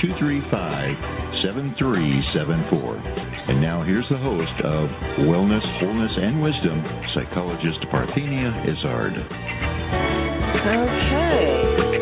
235 7374. And now here's the host of Wellness, Wholeness, and Wisdom, psychologist Parthenia Izzard. Okay.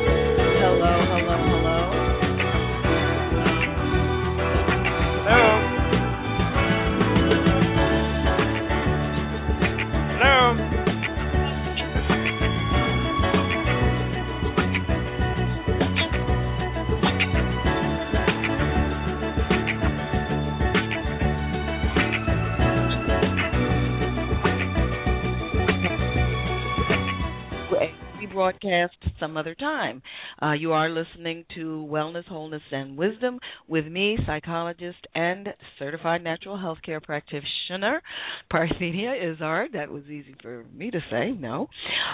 Broadcast some other time. Uh, you are listening to Wellness, Wholeness, and Wisdom with me, psychologist and certified natural health care practitioner, Parthenia Izzard. That was easy for me to say, no.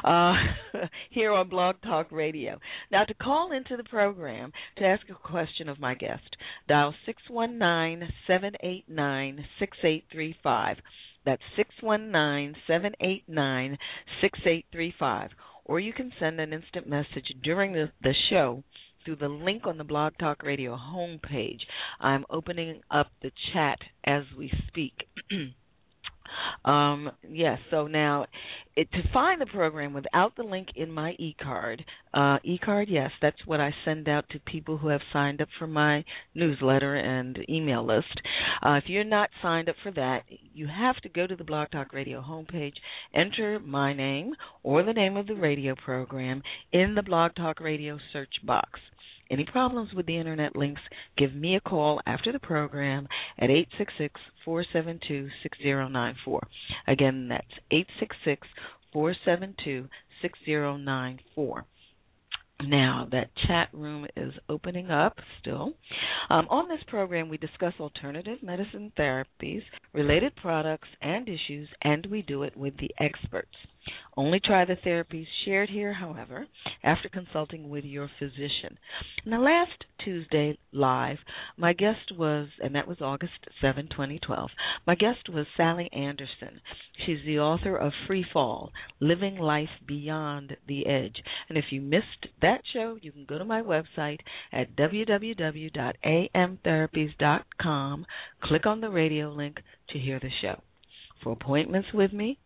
Uh, here on Blog Talk Radio. Now, to call into the program to ask a question of my guest, dial 619 789 6835. That's 619 789 6835 or you can send an instant message during the, the show through the link on the Blog Talk Radio homepage. I'm opening up the chat as we speak. Um, yes, so now it, to find the program without the link in my e-card, uh, e-card, yes, that's what I send out to people who have signed up for my newsletter and email list. Uh, if you're not signed up for that, you have to go to the Blog Talk Radio homepage, enter my name or the name of the radio program in the Blog Talk Radio search box. Any problems with the internet links, give me a call after the program at 866 472 6094. Again, that's 866 472 6094. Now, that chat room is opening up still. Um, on this program, we discuss alternative medicine therapies, related products, and issues, and we do it with the experts. Only try the therapies shared here, however, after consulting with your physician. Now, last Tuesday live, my guest was, and that was August 7, 2012, my guest was Sally Anderson. She's the author of Free Fall Living Life Beyond the Edge. And if you missed that show, you can go to my website at www.amtherapies.com, click on the radio link to hear the show. For appointments with me,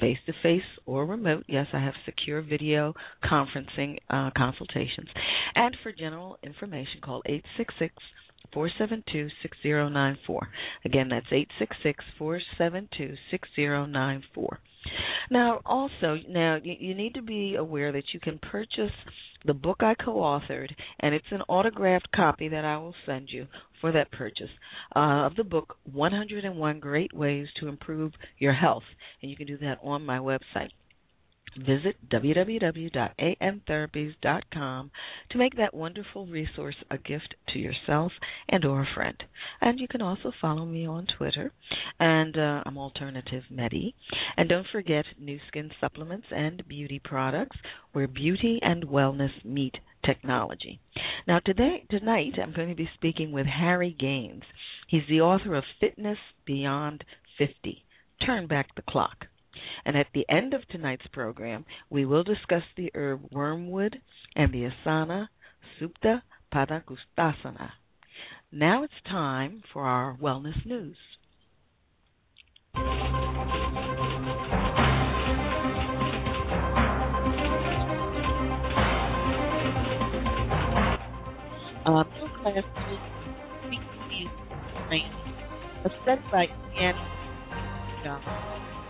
face to face or remote. Yes, I have secure video conferencing uh, consultations. And for general information, call 866 472 6094. Again, that's 866 472 6094. Now, also, now you, you need to be aware that you can purchase the book I co-authored, and it's an autographed copy that I will send you for that purchase uh, of the book 101 Great Ways to Improve Your Health, and you can do that on my website. Visit www.amtherapies.com to make that wonderful resource a gift to yourself and or a friend. And you can also follow me on Twitter, and uh, I'm Alternative Medi. And don't forget Nu Skin supplements and beauty products, where beauty and wellness meet technology. Now, today, tonight, I'm going to be speaking with Harry Gaines. He's the author of Fitness Beyond 50. Turn back the clock. And at the end of tonight's program, we will discuss the herb wormwood and the asana Supta Padangusthasana. Now it's time for our wellness news. Uh, middle class a study by.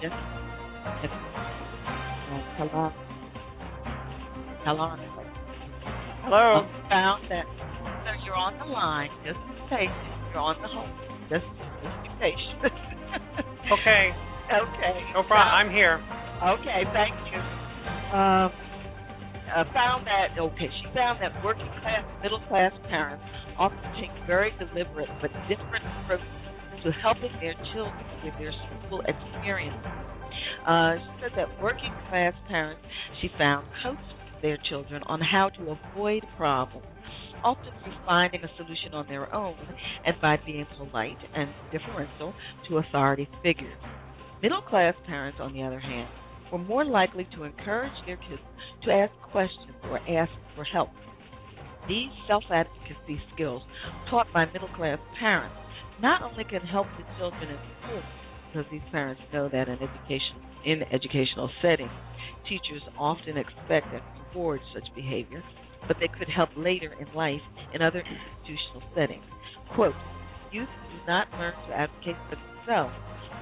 Yes. Hello. Hello. Hello. I found that so you're on the line. Just be patient. You're on the hold. Just, just be patient. Okay. okay. No problem. I'm here. Okay. Thank you. Um, uh, found that okay, she found that working class, middle class parents often take very deliberate but different approaches to helping their children with their school experience. Uh, she said that working class parents, she found, coach their children on how to avoid problems, often through finding a solution on their own and by being polite and deferential to authority figures. Middle class parents, on the other hand, were more likely to encourage their kids to ask questions or ask for help. These self advocacy skills taught by middle class parents not only can help the children in school, because these parents know that in education in educational settings, teachers often expect and reward such behavior, but they could help later in life in other institutional settings. Quote, youth who do not learn to advocate for themselves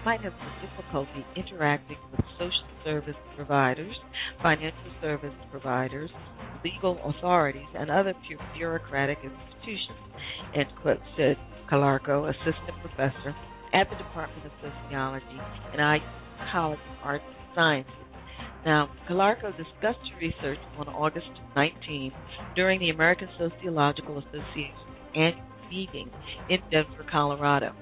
might have some difficulty interacting with social service providers, financial service providers, legal authorities, and other bureaucratic institutions, end quote, said Calarco, assistant professor at the Department of Sociology and I College of Arts and Sciences. Now, Calarco discussed her research on August 19 during the American Sociological Association annual meeting in Denver, Colorado.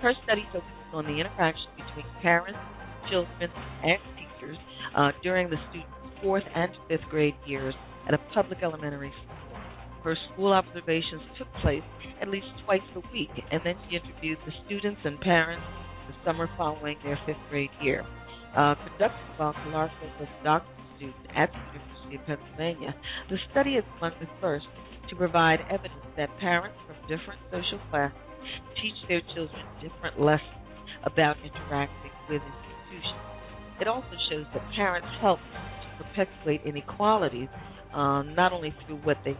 Her study focuses on the interaction between parents, children, and teachers uh, during the students' fourth and fifth grade years at a public elementary school. Her school observations took place at least twice a week, and then she interviewed the students and parents the summer following their fifth grade year. Uh, conducted by Calarco was a doctoral student at the University of Pennsylvania, the study is among the first to provide evidence that parents from different social classes teach their children different lessons about interacting with institutions. It also shows that parents help to perpetuate inequalities, um, not only through what they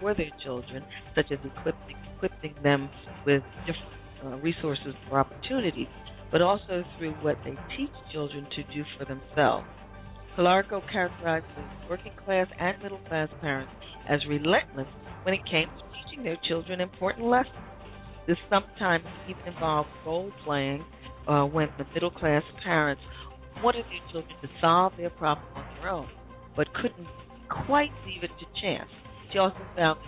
for their children, such as equipping, equipping them with different uh, resources or opportunities, but also through what they teach children to do for themselves. Calarco characterizes working class and middle class parents as relentless when it came to teaching their children important lessons. This sometimes even involved role playing uh, when the middle class parents wanted their children to solve their problem on their own, but couldn't quite leave it to chance. She also found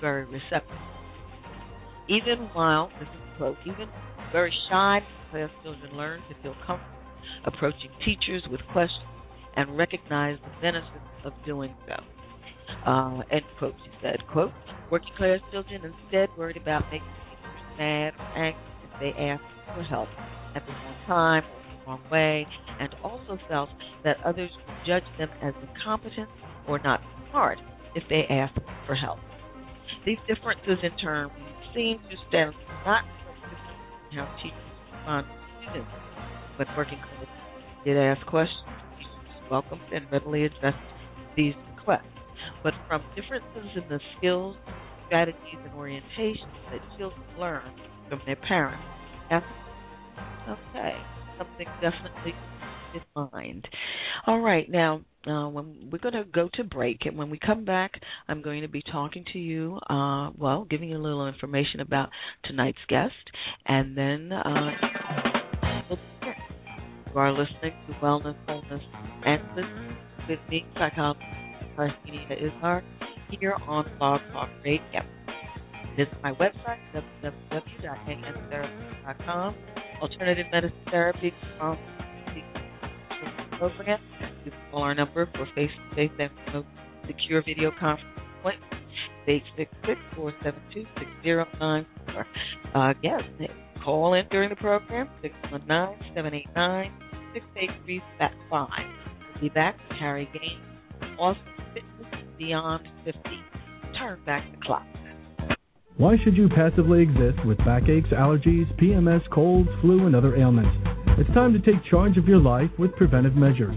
very receptive. Even while, this is quote, even very shy class children learn to feel comfortable approaching teachers with questions and recognize the benefits of doing so. Uh, end quote, she said, quote, working class children instead worried about making teachers mad or angry if they asked for help at the wrong time or the wrong way, and also felt that others would judge them as incompetent or not smart if they ask for help. These differences, in turn, seem to stem not from how teachers respond to students, but working class did ask questions. Teachers welcomed and readily addressed these requests, but from differences in the skills, strategies, and orientations that children learn from their parents. Okay, something definitely in mind. All right, now uh, when we're going to go to break, and when we come back, I'm going to be talking to you. Uh, well, giving you a little information about tonight's guest, and then uh, you are listening to Wellness, Wellness, and with me, psychologist Parthenia Izzard, here on Blog Talk Radio. Visit my website, www.antherapy.com. Alternative medicine therapy from program. You can call our number for face-to-face and remote secure video conference appointment. 866-472-6094. Uh, again, call in during the program, 619-789-6835. We'll be back with Harry Gaines, Awesome Fitness Beyond 50. Turn back the clock. Why should you passively exist with backaches, allergies, PMS, colds, flu, and other ailments? It's time to take charge of your life with preventive measures.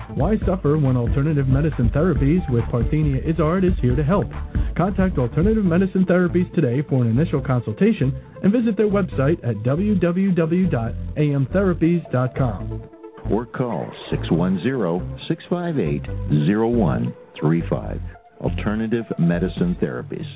Why suffer when alternative medicine therapies with Parthenia Izzard is here to help? Contact Alternative Medicine Therapies today for an initial consultation and visit their website at www.amtherapies.com. Or call 610 658 0135. Alternative Medicine Therapies.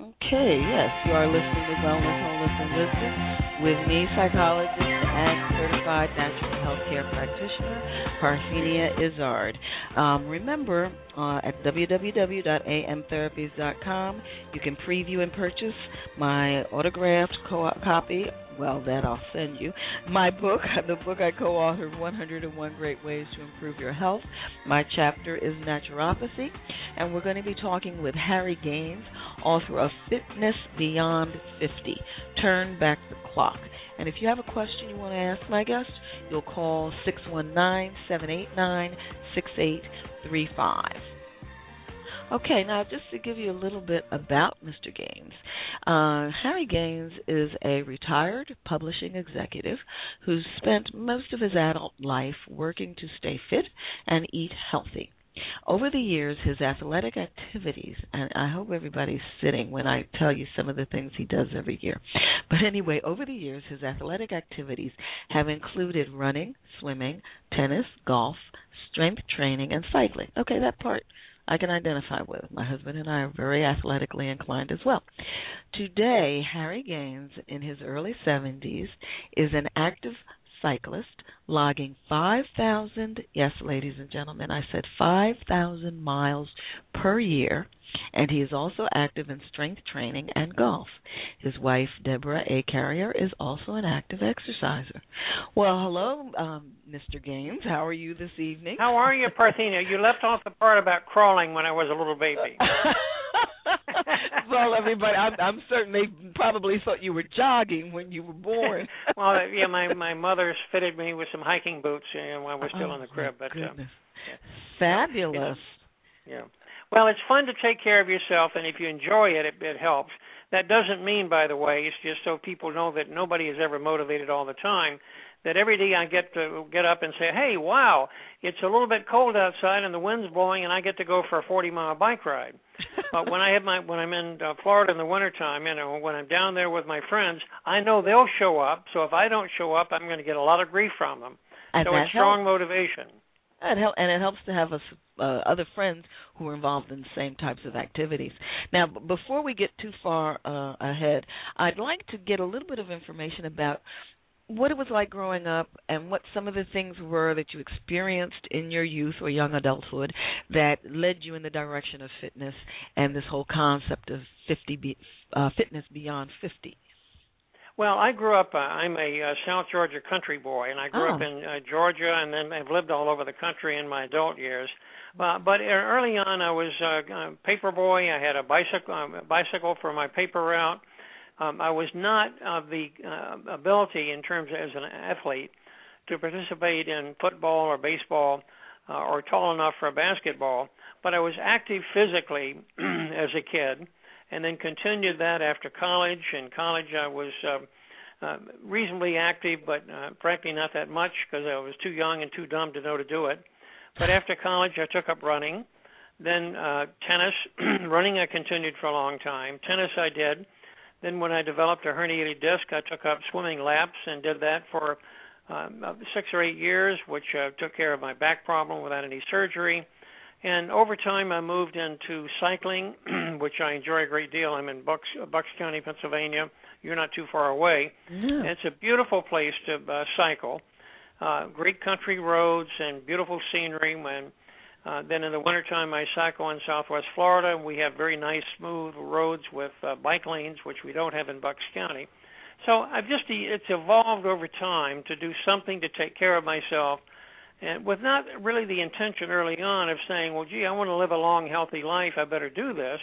Okay, yes, you are listening to Wellness, Wellness, and Wisdom with me, psychologist and certified natural health care practitioner, Parthenia Izzard. Um, remember, uh, at www.amtherapies.com, you can preview and purchase my autographed co- op copy well, that I'll send you. My book, the book I co authored, 101 Great Ways to Improve Your Health. My chapter is Naturopathy, and we're going to be talking with Harry Gaines, author of Fitness Beyond 50 Turn Back the Clock. And if you have a question you want to ask my guest, you'll call 619 789 6835. Okay, now just to give you a little bit about Mr. Gaines, uh, Harry Gaines is a retired publishing executive who's spent most of his adult life working to stay fit and eat healthy. Over the years, his athletic activities, and I hope everybody's sitting when I tell you some of the things he does every year. But anyway, over the years, his athletic activities have included running, swimming, tennis, golf, strength training, and cycling. Okay, that part I can identify with. My husband and I are very athletically inclined as well. Today, Harry Gaines, in his early 70s, is an active cyclist logging 5,000, yes, ladies and gentlemen, I said 5,000 miles per year, and he is also active in strength training and golf. His wife, Deborah A. Carrier, is also an active exerciser. Well, hello, um, Mr. Gaines. How are you this evening? How are you, Parthenia? You left off the part about crawling when I was a little baby. well, everybody, I'm, I'm certain they probably thought you were jogging when you were born. well, yeah, my my mother's fitted me with some hiking boots you know, while was still oh, in the crib. But goodness. uh, yeah. fabulous. Yeah. Well, it's fun to take care of yourself, and if you enjoy it, it, it helps. That doesn't mean, by the way, it's just so people know that nobody is ever motivated all the time. That every day I get to get up and say, "Hey, wow, it's a little bit cold outside and the wind's blowing, and I get to go for a 40-mile bike ride." But when I have my when I'm in uh, Florida in the wintertime, you know, when I'm down there with my friends, I know they'll show up. So if I don't show up, I'm going to get a lot of grief from them. And so it's strong helps. motivation. And, help, and it helps to have us uh, other friends who are involved in the same types of activities. Now, before we get too far uh, ahead, I'd like to get a little bit of information about what it was like growing up and what some of the things were that you experienced in your youth or young adulthood that led you in the direction of fitness and this whole concept of 50 be, uh, fitness beyond 50. Well, I grew up. Uh, I'm a uh, South Georgia country boy, and I grew Oh. up in uh, Georgia, and then I've lived all over the country in my adult years. Uh, but early on, I was uh, a paper boy. I had a bicycle, a bicycle for my paper route. Um, I was not of the uh, ability in terms of, as an athlete to participate in football or baseball uh, or tall enough for basketball, but I was active physically as a kid and then continued that after college. In college, I was um, uh, reasonably active, but uh, frankly not that much because I was too young and too dumb to know to do it. But after college, I took up running, then uh, tennis. running, I continued for a long time. Tennis, I did. Then, when I developed a herniated disc, I took up swimming laps and did that for um, six or eight years, which uh, took care of my back problem without any surgery. And over time, I moved into cycling, which I enjoy a great deal. I'm in Bucks, Bucks County, Pennsylvania. You're not too far away. No. It's a beautiful place to uh, cycle. Uh, great country roads and beautiful scenery. When uh, then in the wintertime, I cycle in Southwest Florida. We have very nice, smooth roads with uh, bike lanes, which we don't have in Bucks County. So I've just it's evolved over time to do something to take care of myself, and with not really the intention early on of saying, well, gee, I want to live a long, healthy life. I better do this.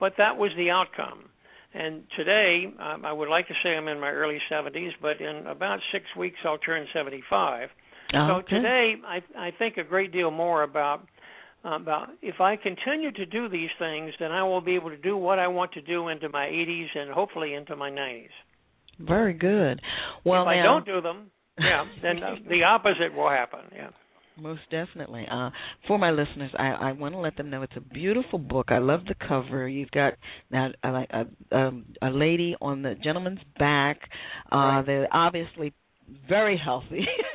But that was the outcome. And today, um, I would like to say I'm in my early 70s, but in about six weeks I'll turn 75. So today, I, I think a great deal more about about if I continue to do these things, then I will be able to do what I want to do into my 80s and hopefully into my 90s. Very good. Well, if I now, don't do them, yeah, then the opposite will happen. Yeah. Most definitely. Uh, for my listeners, I, I want to let them know it's a beautiful book. I love the cover. You've got now a, a, um, a lady on the gentleman's back. Uh, right. They're obviously very healthy,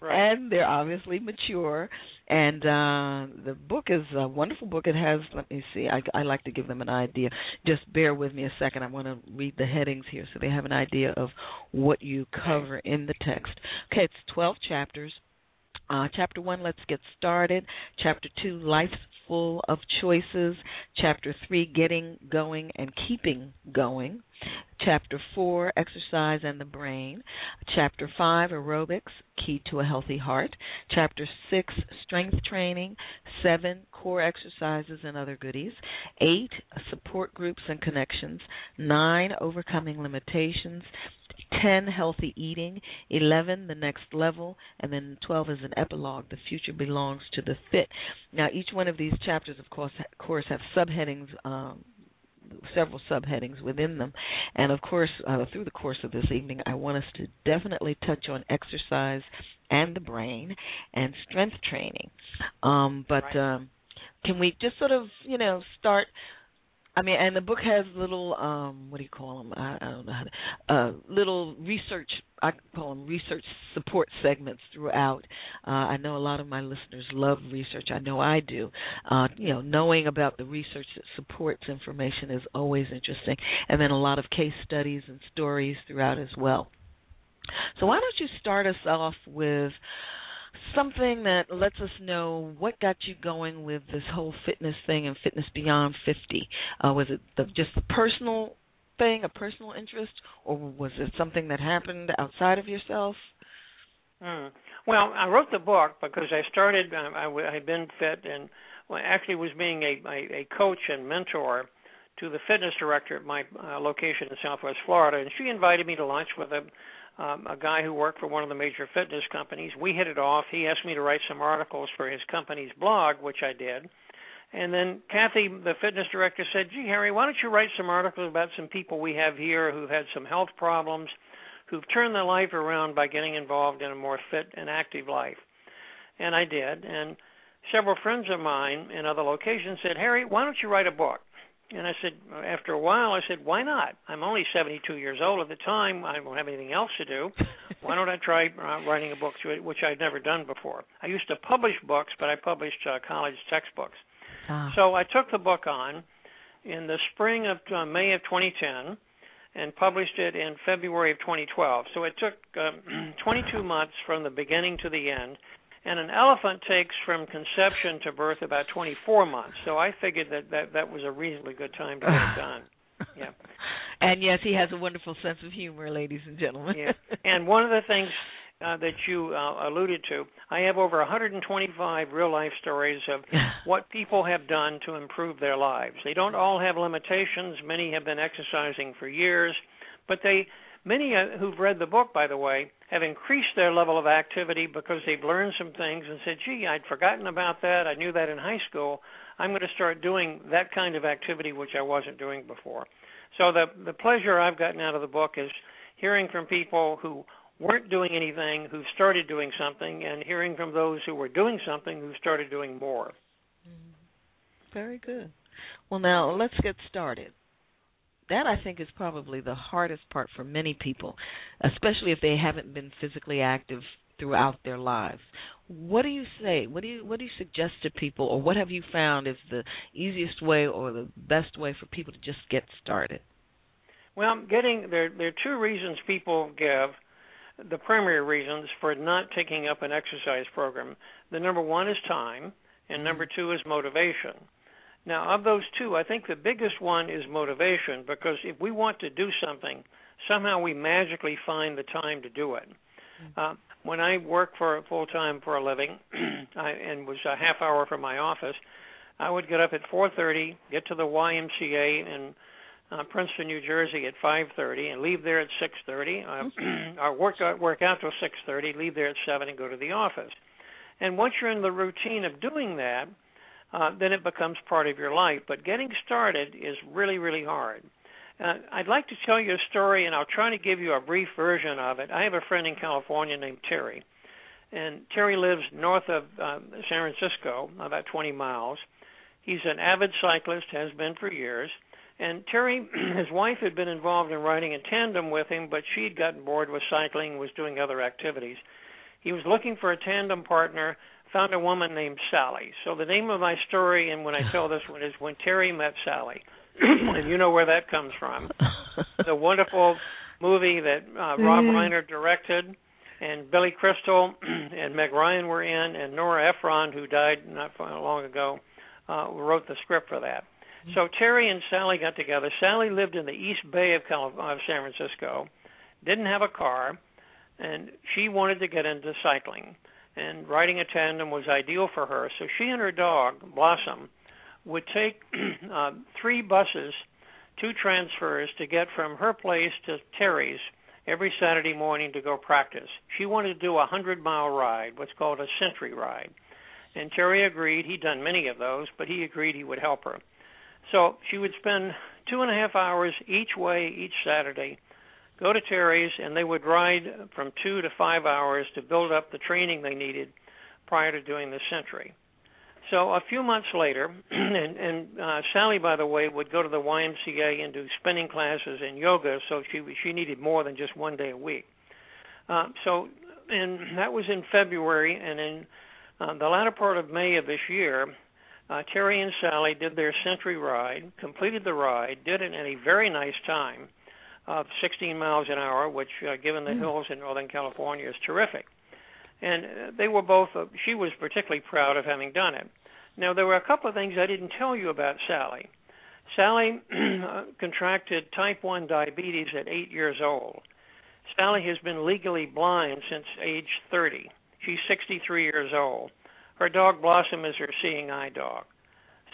right. and they're obviously mature. And uh, the book is a wonderful book. It has, let me see, I, I like to give them an idea. Just bear with me a second. I want to read the headings here so they have an idea of what you cover in the text. Okay, it's 12 chapters. Uh, chapter 1, let's get started. Chapter 2, life's full of choices. Chapter 3, getting going and keeping going. Chapter 4, exercise and the brain. Chapter 5, aerobics, key to a healthy heart. Chapter 6, strength training. 7, core exercises and other goodies. 8, support groups and connections. 9, overcoming limitations. 10 healthy eating 11 the next level and then 12 is an epilogue the future belongs to the fit now each one of these chapters of course of course have subheadings um, several subheadings within them and of course uh, through the course of this evening i want us to definitely touch on exercise and the brain and strength training um, but right. um, can we just sort of you know start I mean, and the book has little um what do you call them? I, I don't know how to uh little research I call them research support segments throughout. Uh I know a lot of my listeners love research. I know I do. Uh you know, knowing about the research that supports information is always interesting. And then a lot of case studies and stories throughout as well. So why don't you start us off with something that lets us know what got you going with this whole fitness thing and fitness beyond 50. Uh, was it the, just a personal thing, a personal interest, or was it something that happened outside of yourself? Hmm. Well, I wrote the book because I started. I, I had been fit and well, actually was being a, a, a coach and mentor to the fitness director at my uh, location in Southwest Florida, and she invited me to lunch with a um, a guy who worked for one of the major fitness companies. We hit it off. He asked me to write some articles for his company's blog, which I did. And then Kathy, the fitness director, said, "Gee, Harry, why don't you write some articles about some people we have here who've had some health problems, who've turned their life around by getting involved in a more fit and active life?" And I did. And several friends of mine in other locations said, "Harry, why don't you write a book?" And I said, after a while, I said, why not? I'm only 72 years old at the time. I don't have anything else to do. Why don't I try uh, writing a book, which I'd never done before? I used to publish books, but I published uh, college textbooks. Ah. So I took the book on in the spring of uh, May of 2010 and published it in February of 2012. So it took um, 22 months from the beginning to the end and an elephant takes from conception to birth about 24 months. So I figured that that, that was a reasonably good time to get it done. Yeah. And yes, he has a wonderful sense of humor, ladies and gentlemen. yeah. And one of the things uh, that you uh, alluded to, I have over 125 real life stories of what people have done to improve their lives. They don't all have limitations. Many have been exercising for years, but they Many uh, who've read the book, by the way, have increased their level of activity because they've learned some things and said, gee, I'd forgotten about that. I knew that in high school. I'm going to start doing that kind of activity which I wasn't doing before. So the the pleasure I've gotten out of the book is hearing from people who weren't doing anything who started doing something and hearing from those who were doing something who started doing more. Mm-hmm. Very good. Well, now let's get started that I think is probably the hardest part for many people, especially if they haven't been physically active throughout their lives. What do you say? What do you what do you suggest to people, or what have you found is the easiest way or the best way for people to just get started? Well, getting there there are two reasons people give the primary reasons for not taking up an exercise program. The number one is time, and mm-hmm. number two is motivation. Now, of those two, I think the biggest one is motivation because if we want to do something, somehow we magically find the time to do it. Mm-hmm. Uh, when I worked for full time for a living, I, and was a half hour from my office, I would get up at 4:30, get to the YMCA in uh, Princeton, New Jersey at 5:30, and leave there at 6:30. Uh, or work out, work out till 6:30, leave there at 7, and go to the office. And once you're in the routine of doing that, uh, then it becomes part of your life. But getting started is really, really hard. Uh, I'd like to tell you a story, and I'll try to give you a brief version of it. I have a friend in California named Terry, and Terry lives north of um, San Francisco, about 20 miles. He's an avid cyclist, has been for years. And Terry, his wife had been involved in riding in tandem with him, but she'd gotten bored with cycling, and was doing other activities. He was looking for a tandem partner, found a woman named Sally. So the name of my story, and when I tell this one, is When Terry Met Sally. and you know where that comes from. the wonderful movie that uh, Rob mm. Reiner directed, and Billy Crystal and Meg Ryan were in, and Nora Ephron, who died not long ago, uh, wrote the script for that. So Terry and Sally got together. Sally lived in the East Bay of, Cal- of San Francisco, didn't have a car, and she wanted to get into cycling. And riding a tandem was ideal for her. So she and her dog, Blossom, would take uh, three buses, two transfers to get from her place to Terry's every Saturday morning to go practice. She wanted to do a hundred mile ride, what's called a century ride. And Terry agreed. He'd done many of those, but he agreed he would help her. So she would spend two and a half hours each way each Saturday, go to Terry's, and they would ride from two to five hours to build up the training they needed prior to doing the century. So a few months later, and, and uh, Sally, by the way, would go to the YMCA and do spinning classes and yoga. So she she needed more than just one day a week. Uh, so, and that was in February, and in uh, the latter part of May of this year, uh, Terry and Sally did their century ride, completed the ride, did it in a very nice time of 16 miles an hour, which, uh, given the mm. hills in Northern California, is terrific. And uh, they were both. Uh, she was particularly proud of having done it. Now, there were a couple of things I didn't tell you about Sally. Sally contracted type 1 diabetes at eight years old. Sally has been legally blind since age 30. She's 63 years old. Her dog Blossom is her seeing eye dog.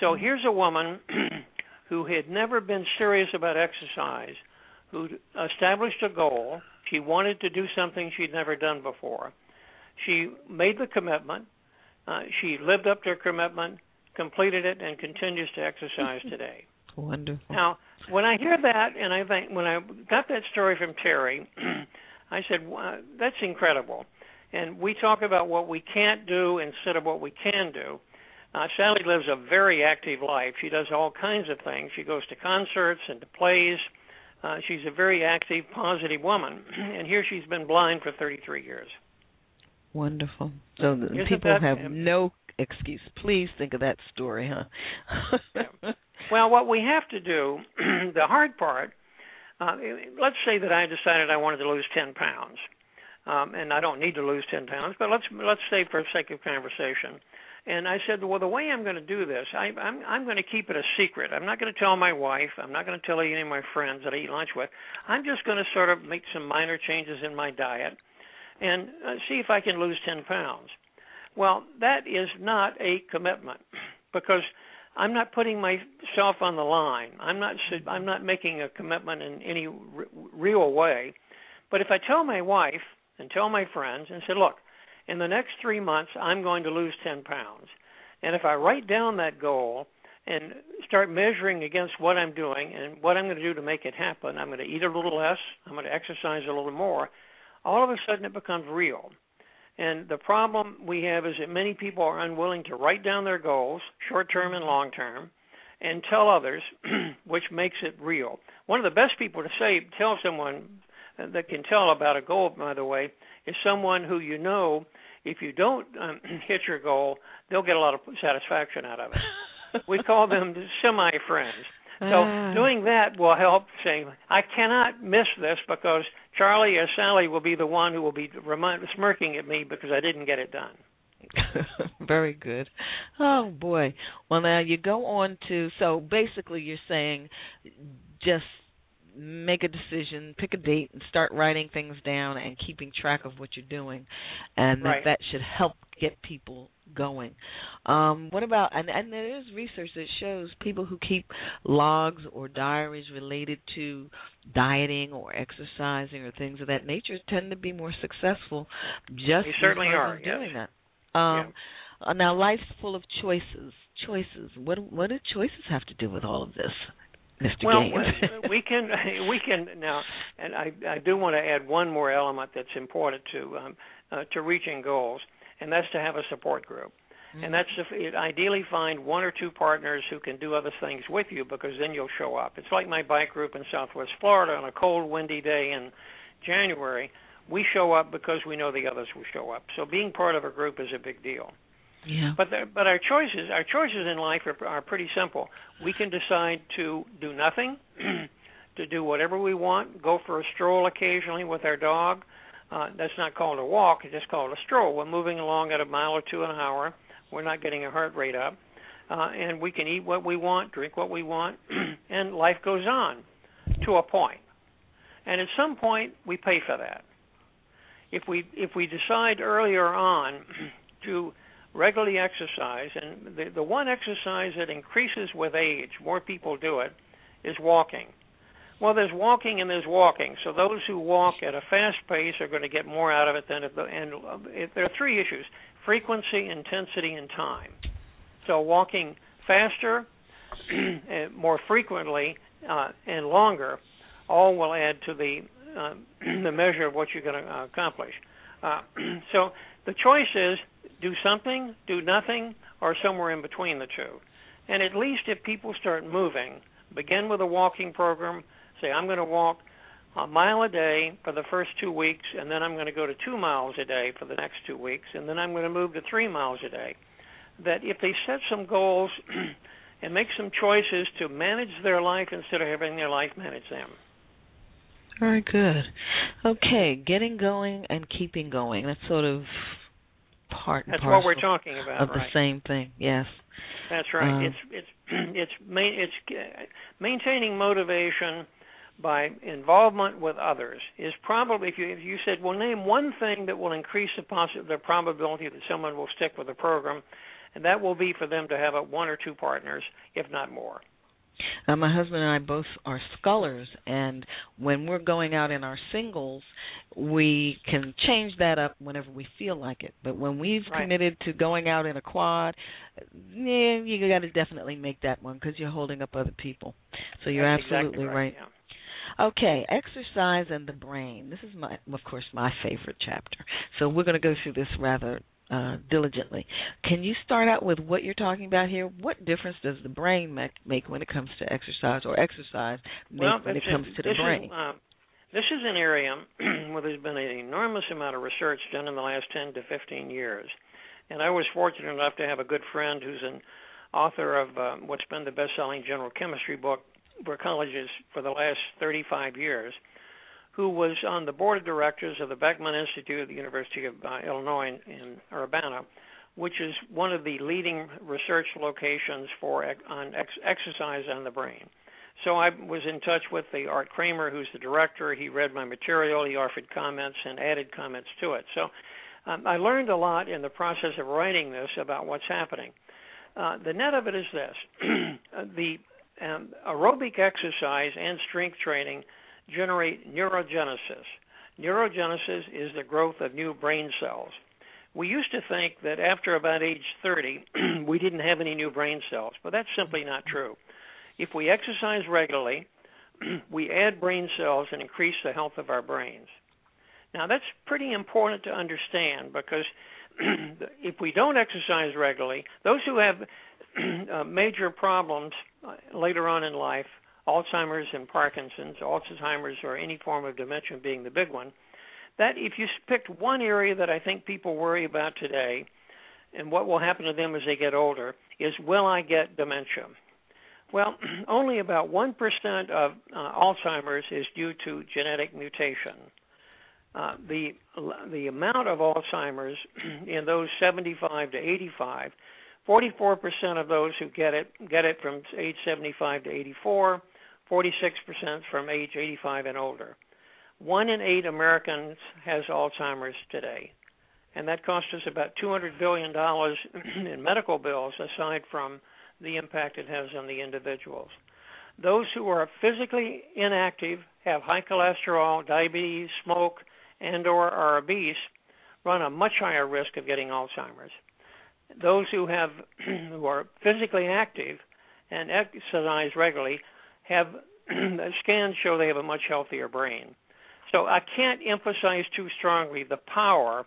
So hmm. here's a woman who had never been serious about exercise, who established a goal. She wanted to do something she'd never done before. She made the commitment. Uh, she lived up to her commitment, completed it, and continues to exercise today. Wonderful. Now, when I hear that, and I think when I got that story from Terry, I said, wow, "That's incredible." And we talk about what we can't do instead of what we can do. Uh, Sally lives a very active life. She does all kinds of things. She goes to concerts and to plays. Uh, she's a very active, positive woman. And here she's been blind for 33 years. Wonderful. So the people that, have no excuse. Please think of that story, huh? yeah. Well, what we have to do, the hard part, uh, let's say that I decided I wanted to lose 10 pounds, um, and I don't need to lose 10 pounds, but let's let's say for sake of conversation. And I said, well, the way I'm going to do this, I, I'm I'm going to keep it a secret. I'm not going to tell my wife. I'm not going to tell any of my friends that I eat lunch with. I'm just going to sort of make some minor changes in my diet and uh, see if I can lose 10 pounds. Well, that is not a commitment because I'm not putting myself on the line. I'm not I'm not making a commitment in any r- real way. But if I tell my wife and tell my friends and say, "Look, in the next 3 months I'm going to lose 10 pounds." And if I write down that goal and start measuring against what I'm doing and what I'm going to do to make it happen, I'm going to eat a little less, I'm going to exercise a little more, all of a sudden it becomes real. And the problem we have is that many people are unwilling to write down their goals, short term and long term, and tell others, which makes it real. One of the best people to say, tell someone that can tell about a goal, by the way, is someone who you know if you don't um, hit your goal, they'll get a lot of satisfaction out of it. we call them semi friends. So uh. doing that will help saying, I cannot miss this because Charlie or Sally will be the one who will be remind, smirking at me because I didn't get it done. Very good. Oh boy. Well, now you go on to so basically you're saying just make a decision, pick a date, and start writing things down and keeping track of what you're doing, and right. that that should help get people going. Um, what about and, and there is research that shows people who keep logs or diaries related to dieting or exercising or things of that nature tend to be more successful just they certainly are doing yes. that. Um, yeah. now life's full of choices. Choices. What what do choices have to do with all of this? Mr. Well, we can we can now, and I I do want to add one more element that's important to um, uh, to reaching goals, and that's to have a support group. Mm-hmm. And that's to ideally find one or two partners who can do other things with you because then you'll show up. It's like my bike group in Southwest Florida on a cold, windy day in January. We show up because we know the others will show up. So being part of a group is a big deal. Yeah. But but our choices our choices in life are, are pretty simple. We can decide to do nothing, to do whatever we want, go for a stroll occasionally with our dog. Uh, that's not called a walk; it's just called a stroll. We're moving along at a mile or two an hour. We're not getting our heart rate up, uh, and we can eat what we want, drink what we want, and life goes on to a point. And at some point, we pay for that. If we if we decide earlier on to regularly exercise, and the, the one exercise that increases with age, more people do it, is walking. Well, there's walking and there's walking. So those who walk at a fast pace are going to get more out of it than if the, and it, there are three issues: frequency, intensity, and time. So walking faster, more frequently, uh, and longer, all will add to the uh, the measure of what you're going to accomplish. Uh, so the choice is do something, do nothing, or somewhere in between the two. And at least if people start moving, begin with a walking program. Say, I'm going to walk a mile a day for the first two weeks, and then I'm going to go to two miles a day for the next two weeks, and then I'm going to move to three miles a day. That if they set some goals and make some choices to manage their life instead of having their life manage them. Very good. Okay, getting going and keeping going. That's sort of part and That's parcel what we're talking about, of the same thing. Yes. That's right. Um, it's it's it's main, it's uh, maintaining motivation by involvement with others is probably if you if you said well name one thing that will increase the possi- the probability that someone will stick with the program, and that will be for them to have a one or two partners, if not more. Uh, my husband and I both are scullers, and when we're going out in our singles, we can change that up whenever we feel like it. But when we've Right. committed to going out in a quad, yeah, you got to definitely make that one because you're holding up other people. So you're That's absolutely exactly right. yeah. Okay, exercise and the brain. This is my, of course, my favorite chapter. So we're going to go through this rather uh, diligently. Can you start out with what you're talking about here? What difference does the brain make, make when it comes to exercise, or exercise make well, when it comes to the this brain? Is, uh, this is an area where there's been an enormous amount of research done in the last 10 to 15 years. And I was fortunate enough to have a good friend who's an author of uh, what's been the best selling general chemistry book for colleges for the last 35 years, who was on the board of directors of the Beckman Institute at the University of uh, Illinois in, in Urbana, which is one of the leading research locations for on ex- exercise on the brain. So I was in touch with the Art Kramer, who's the director. He read my material, he offered comments and added comments to it. So um, I learned a lot in the process of writing this about what's happening. Uh, the net of it is this: the um, aerobic exercise and strength training generate neurogenesis. Neurogenesis is the growth of new brain cells. We used to think that after about age 30, we didn't have any new brain cells, but that's simply not true. If we exercise regularly, we add brain cells and increase the health of our brains. Now, that's pretty important to understand because if we don't exercise regularly, those who have uh, major problems later on in life, Alzheimer's and Parkinson's, Alzheimer's or any form of dementia being the big one, that if you picked one area that I think people worry about today and what will happen to them as they get older is will I get dementia? Well, only about 1% of uh, Alzheimer's is due to genetic mutation. Uh, the the amount of Alzheimer's in those 75 to 85, 44% of those who get it get it from age 75 to 84, 46% from age 85 and older. One in eight Americans has Alzheimer's today, and that costs us about 200 billion dollars in medical bills, aside from the impact it has on the individuals. Those who are physically inactive, have high cholesterol, diabetes, smoke, and or are obese run a much higher risk of getting Alzheimer's. Those who have who are physically active and exercise regularly have scans show they have a much healthier brain. So I can't emphasize too strongly the power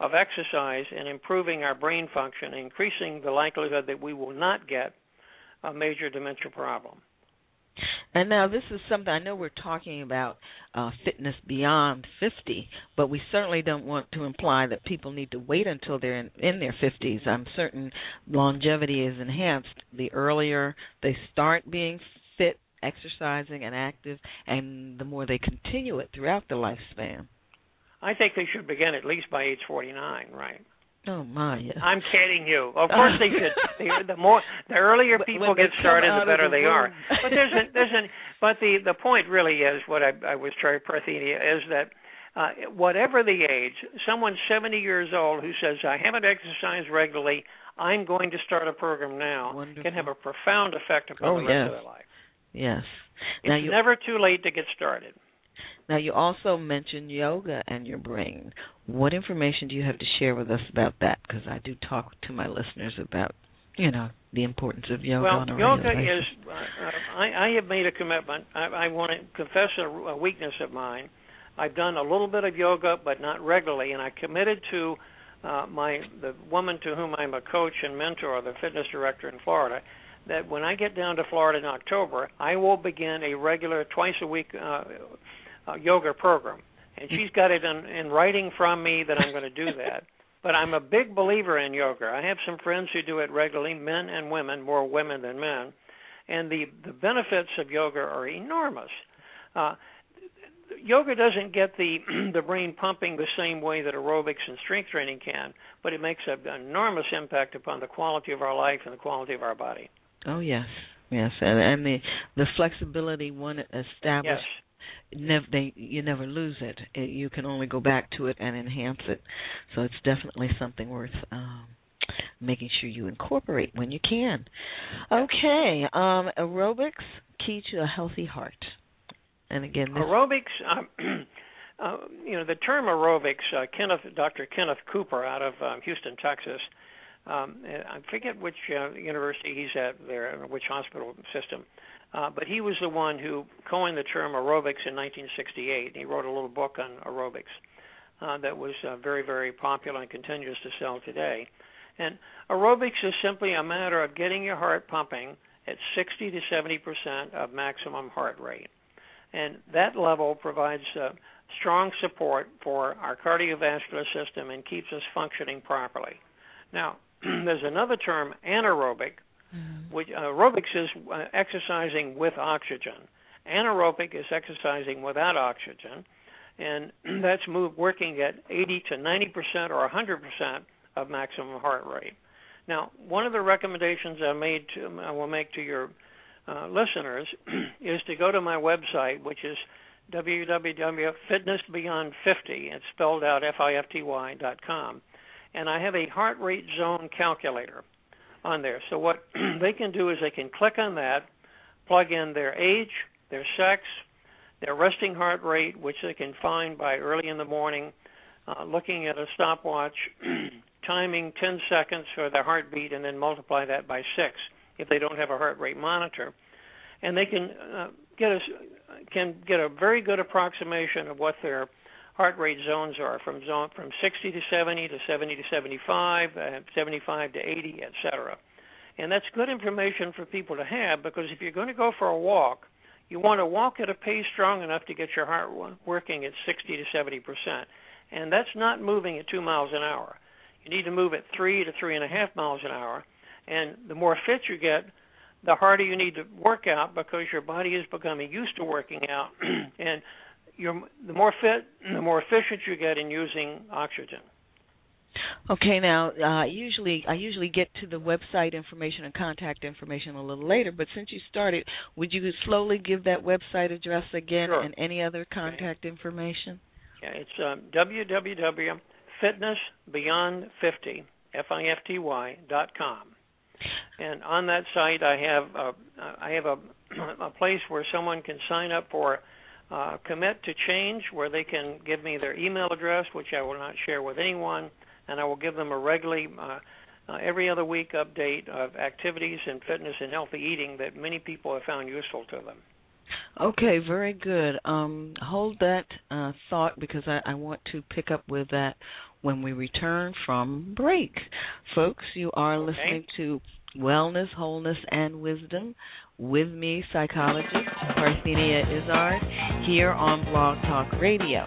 of exercise in improving our brain function, increasing the likelihood that we will not get a major dementia problem. And now this is something I know we're talking about uh, fitness beyond 50, but we certainly don't want to imply that people need to wait until they're in, in their 50s. I'm certain longevity is enhanced the earlier they start being exercising, and active, and the more they continue it throughout the lifespan. I think they should begin at least by age 49, right? Oh my! Yeah. I'm kidding you. Of course they should. The, the more, the earlier people get started, the better the they are. But there's a, there's an, but the the point really is what I, I was trying, to Parthenia, is that uh, whatever the age, someone 70 years old who says I haven't exercised regularly, I'm going to start a program now, Wonderful. can have a profound effect upon oh, the rest yes. of their life. Yes. It's now you, never too late to get started. Now, you also mentioned yoga and your brain. What information do you have to share with us about that? Because I do talk to my listeners about, you know, the importance of yoga well, on a yoga is. Uh, uh, I, I have made a commitment. I, I want to confess a, a weakness of mine. I've done a little bit of yoga, but not regularly, and I committed to uh, my the woman to whom I'm a coach and mentor, the fitness director in Florida, that when I get down to Florida in October, I will begin a regular twice a week uh, uh, yoga program, and she's got it in, in writing from me that I'm going to do that. But I'm a big believer in yoga. I have some friends who do it regularly, men and women, more women than men, and the the benefits of yoga are enormous. Uh, yoga doesn't get the the brain pumping the same way that aerobics and strength training can, but it makes an enormous impact upon the quality of our life and the quality of our body. Oh yes, yes, and, and the the flexibility one established Yes. never they you never lose it. it. You can only go back to it and enhance it. So it's definitely something worth um, making sure you incorporate when you can. Okay, um, aerobics key to a healthy heart. And again, Aerobics, um, uh, you know, the term aerobics. Uh, Kenneth, Dr. Kenneth Cooper out of um, Houston, Texas. Um, I forget which uh, university he's at there, which hospital system, uh, but he was the one who coined the term aerobics in 1968. He wrote a little book on aerobics uh, that was uh, very, very popular and continues to sell today. And aerobics is simply a matter of getting your heart pumping at 60 to 70 percent of maximum heart rate and that level provides uh, strong support for our cardiovascular system and keeps us functioning properly. Now, there's another term, anaerobic, which uh, aerobics is uh, exercising with oxygen. Anaerobic is exercising without oxygen, and that's move, working at 80 to 90 percent or 100 percent of maximum heart rate. Now, one of the recommendations I made to, I will make to your uh, listeners is to go to my website, which is www.fitnessbeyond50. It's spelled out F-I-F-T-Y dot com, and I have a heart rate zone calculator on there. So what they can do is they can click on that, plug in their age, their sex, their resting heart rate, which they can find by early in the morning, uh, looking at a stopwatch, timing 10 seconds for their heartbeat, and then multiply that by six if they don't have a heart rate monitor, and they can uh, get a can get a very good approximation of what their heart rate zones are from zone from 60 to 70 to 70 to 75, uh, 75 to 80, etc. And that's good information for people to have because if you're going to go for a walk, you want to walk at a pace strong enough to get your heart working at 60 to 70 percent, and that's not moving at two miles an hour. You need to move at three to three and a half miles an hour, and the more fit you get, the harder you need to work out because your body is becoming used to working out, and you're the more fit, the more efficient you get in using oxygen. Okay, now uh, usually I usually get to the website information and contact information a little later, but since you started, would you slowly give that website address again Sure. and any other contact information? Yeah, it's um, www.fitnessbeyond50 f-i-f-t-y dot com, and on that site I have a, I have a, a place where someone can sign up for uh, commit to change, where they can give me their email address, which I will not share with anyone, and I will give them a regularly uh, uh, every other week update of activities and fitness and healthy eating that many people have found useful to them. Okay, very good. Um, hold that uh, thought because I, I want to pick up with that when we return from break. Folks, you are Okay. listening to Wellness, Wholeness, and Wisdom with me, psychologist Parthenia Izzard, here on Blog Talk Radio.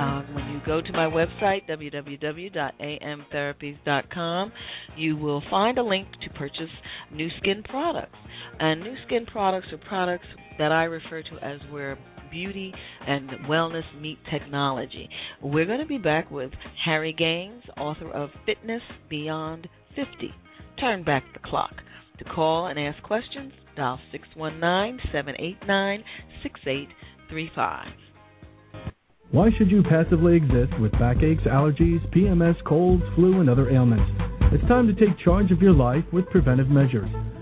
Um, when you go to my website, www.amtherapies.com, you will find a link to purchase Nu Skin products. And Nu Skin products are products that I refer to as where beauty and wellness meet technology. We're going to be back with Harry Gaines, author of Fitness Beyond 50. Turn back the clock. To call and ask questions, dial 619 789 6835. Why should you passively exist with backaches, allergies, PMS, colds, flu, and other ailments? It's time to take charge of your life with preventive measures.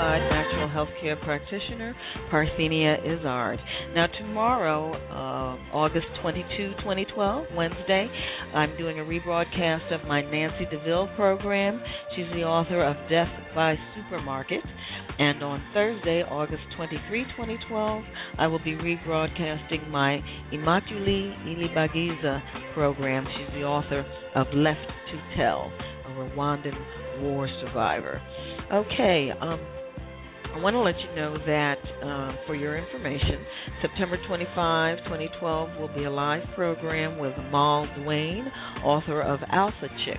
certified natural health care practitioner, Parthenia Izzard. Now, tomorrow, uh, August 22, 2012, Wednesday, I'm doing a rebroadcast of my Nancy DeVille program. She's the author of Death by Supermarket. And on Thursday, August 23, 2012, I will be rebroadcasting my Immaculée Ilibagiza program. She's the author of Left to Tell, a Rwandan war survivor. Okay, um, I want to let you know that uh, for your information, September 25, 2012 will be a live program with Mal Duane, author of Alpha Chick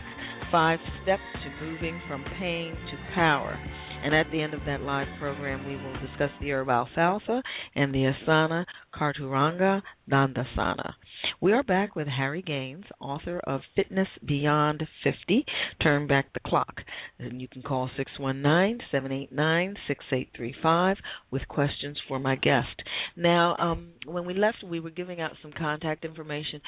Five Steps to Moving from Pain to Power. And at the end of that live program, we will discuss the herb alfalfa and the asana Chaturanga Dandasana. We are back with Harry Gaines, author of Fitness Beyond 50, Turn Back the Clock. And you can call 619-789-6835 with questions for my guest. Now, um, when we left, we were giving out some contact information.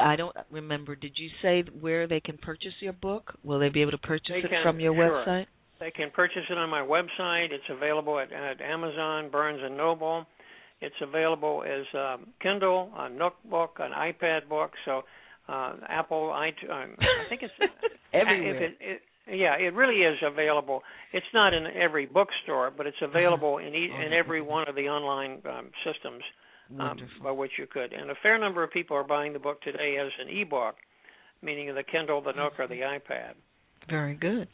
I don't remember, did you say where they can purchase your book? Will they be able to purchase They it can, from your sure. website? They can purchase it on my website. It's available at, at Amazon, Barnes and Noble. It's available as um, Kindle, a Nook book, an iPad book. So uh, Apple, iTunes. Um, I think it's Everywhere. If it, it, yeah, it really is available. It's not in every bookstore, but it's available in each, in every one of the online um, systems um, by which you could. And a fair number of people are buying the book today as an e-book, meaning the Kindle, the Nook, or the iPad. Very good.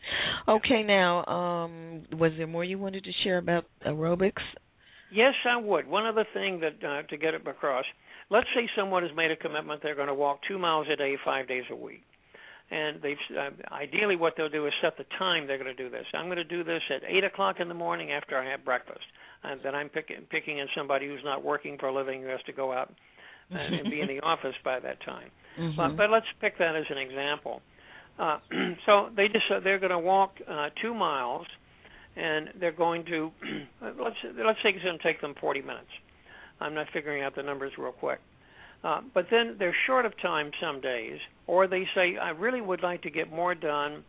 Okay, now, um, was there more you wanted to share about aerobics? Yes, I would. One other thing that uh, to get it across. Let's say someone has made a commitment they're going to walk two miles a day, five days a week, and they've uh, ideally what they'll do is set the time they're going to do this. I'm going to do this at eight o'clock in the morning after I have breakfast, and then I'm picking picking in somebody who's not working for a living who has to go out and, and be in the office by that time. Mhm. But, but let's pick that as an example. Uh, so they just uh, they're going to walk uh, two miles, and they're going to let's let's say it's going to take them 40 minutes. I'm not figuring out the numbers real quick. Uh, but then they're short of time some days, or they say, I really would like to get more done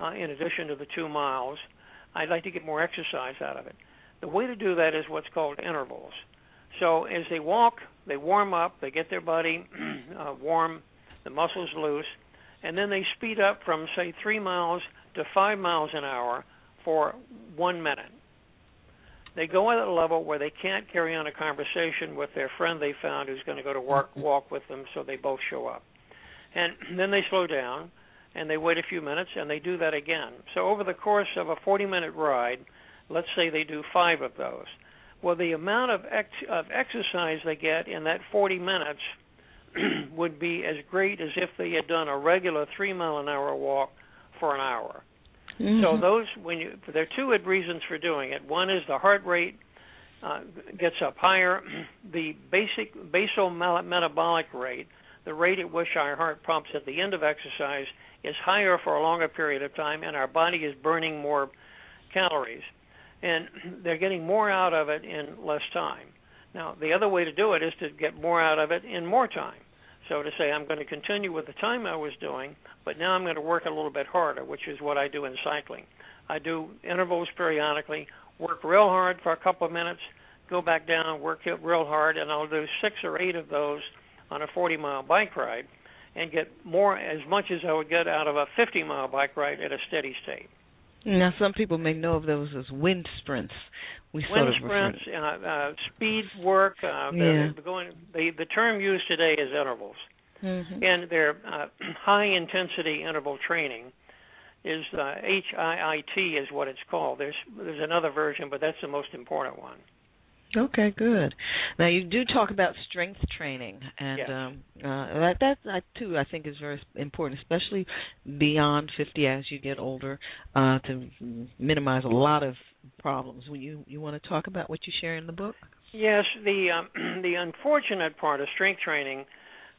uh, in addition to the two miles. I'd like to get more exercise out of it. The way to do that is what's called intervals. So as they walk, they warm up, they get their body uh, warm, the muscles loose, and then they speed up from, say, three miles to five miles an hour for one minute. They go at a level where they can't carry on a conversation with their friend they found who's going to go to work, mm-hmm. walk with them, so they both show up. And then they slow down and they wait a few minutes and they do that again. So over the course of a 40 minute ride, let's say they do five of those. Well, the amount of ex- of exercise they get in that 40 minutes would be as great as if they had done a regular three mile an hour walk for an hour. Mm-hmm. So those when you there are two reasons for doing it. One is the heart rate uh, gets up higher. The basic basal metabolic rate, the rate at which our heart pumps at the end of exercise, is higher for a longer period of time, and our body is burning more calories, and they're getting more out of it in less time. Now, the other way to do it is to get more out of it in more time. So to say I'm going to continue with the time I was doing, but now I'm going to work a little bit harder, which is what I do in cycling. I do intervals periodically, work real hard for a couple of minutes, go back down, work real hard, and I'll do six or eight of those on a 40 mile bike ride and get more as much as I would get out of a 50 mile bike ride at a steady state. Now, some people may know of those as wind sprints. We wind sort of sprints, uh, uh, speed work. Uh, yeah. the, going, the the term used today is intervals, mm-hmm. and they're uh, high intensity interval training. Is uh, HIIT is what it's called. There's there's another version, but that's the most important one. Okay, good. Now you do talk about strength training, and yes. um, uh, that that that too I think is very important, especially beyond 50 as you get older, uh, to minimize a lot of problems. When you you want to talk about what you share in the book? Yes, the um, the unfortunate part of strength training,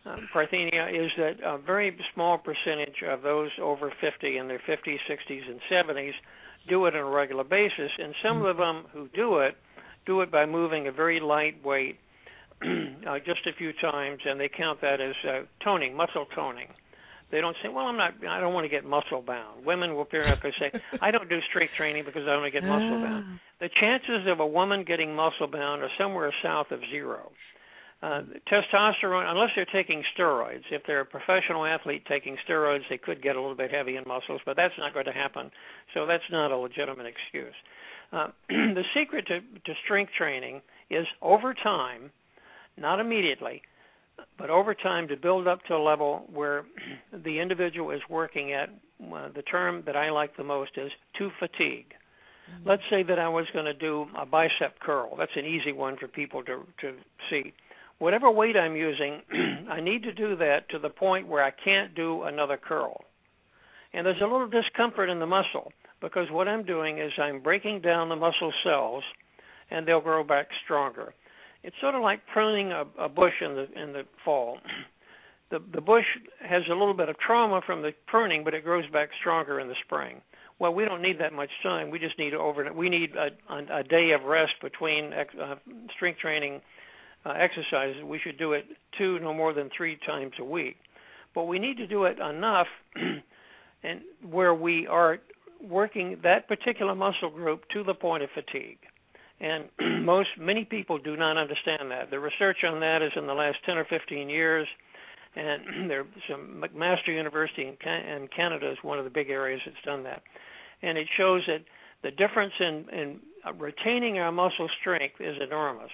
uh, Parthenia, is that a very small percentage of those over 50 in their 50s, 60s, and 70s do it on a regular basis, and some mm-hmm. of them who do it do it by moving a very light weight uh, just a few times, and they count that as uh, toning, muscle toning. They don't say, "Well, I'm not. I don't want to get muscle bound." Women will appear up and say, "I don't do strength training because I want to get muscle bound." Ah. The chances of a woman getting muscle bound are somewhere south of zero. Uh, testosterone, unless they're taking steroids. If they're a professional athlete taking steroids, they could get a little bit heavy in muscles, but that's not going to happen. So that's not a legitimate excuse. Uh, the secret to, to strength training is over time, not immediately, but over time to build up to a level where the individual is working at uh, the term that I like the most is to fatigue. Mm-hmm. Let's say that I was going to do a bicep curl. That's an easy one for people to to see. Whatever weight I'm using, I need to do that to the point where I can't do another curl. And there's a little discomfort in the muscle because what I'm doing is I'm breaking down the muscle cells and they'll grow back stronger. It's sort of like pruning a, a bush in the in the fall. The the bush has a little bit of trauma from the pruning, but it grows back stronger in the spring. Well, we don't need that much time. We just need over. We need a, a, day of rest between ex, uh, strength training uh, exercises. We should do it two, no more than three times a week. But we need to do it enough, and where we are working that particular muscle group to the point of fatigue. And most many people do not understand that. The research on that is in the last 10 or 15 years, and there's some McMaster University in, Canada is one of the big areas that's done that. And it shows that the difference in, in retaining our muscle strength is enormous.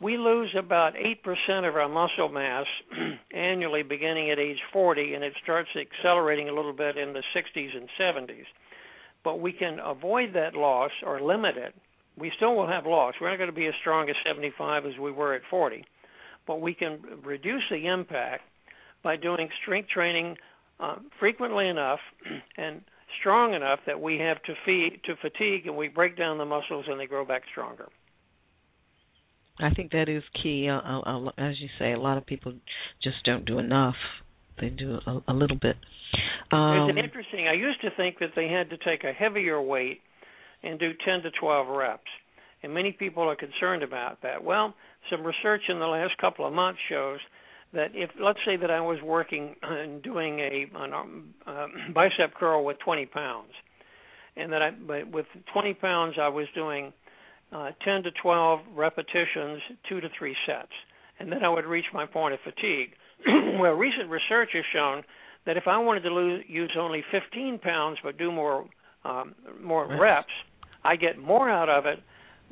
We lose about 8% of our muscle mass annually beginning at age 40, and it starts accelerating a little bit in the 60s and 70s but we can avoid that loss or limit it. We still will have loss. We're not going to be as strong at 75 as we were at 40, but we can reduce the impact by doing strength training uh, frequently enough and strong enough that we have to feed to fatigue and we break down the muscles and they grow back stronger. I think that is key. Uh, uh, as you say, a lot of people just don't do enough. They do a, a little bit. Um, it's interesting. I used to think that they had to take a heavier weight and do 10 to 12 reps, and many people are concerned about that. Well, some research in the last couple of months shows that if let's say that I was working and doing a an, um, uh, bicep curl with 20 pounds, and that I but with 20 pounds I was doing uh, 10 to 12 repetitions, two to three sets, and then I would reach my point of fatigue. well, recent research has shown that if I wanted to lose, use only 15 pounds but do more um, more right. reps, I get more out of it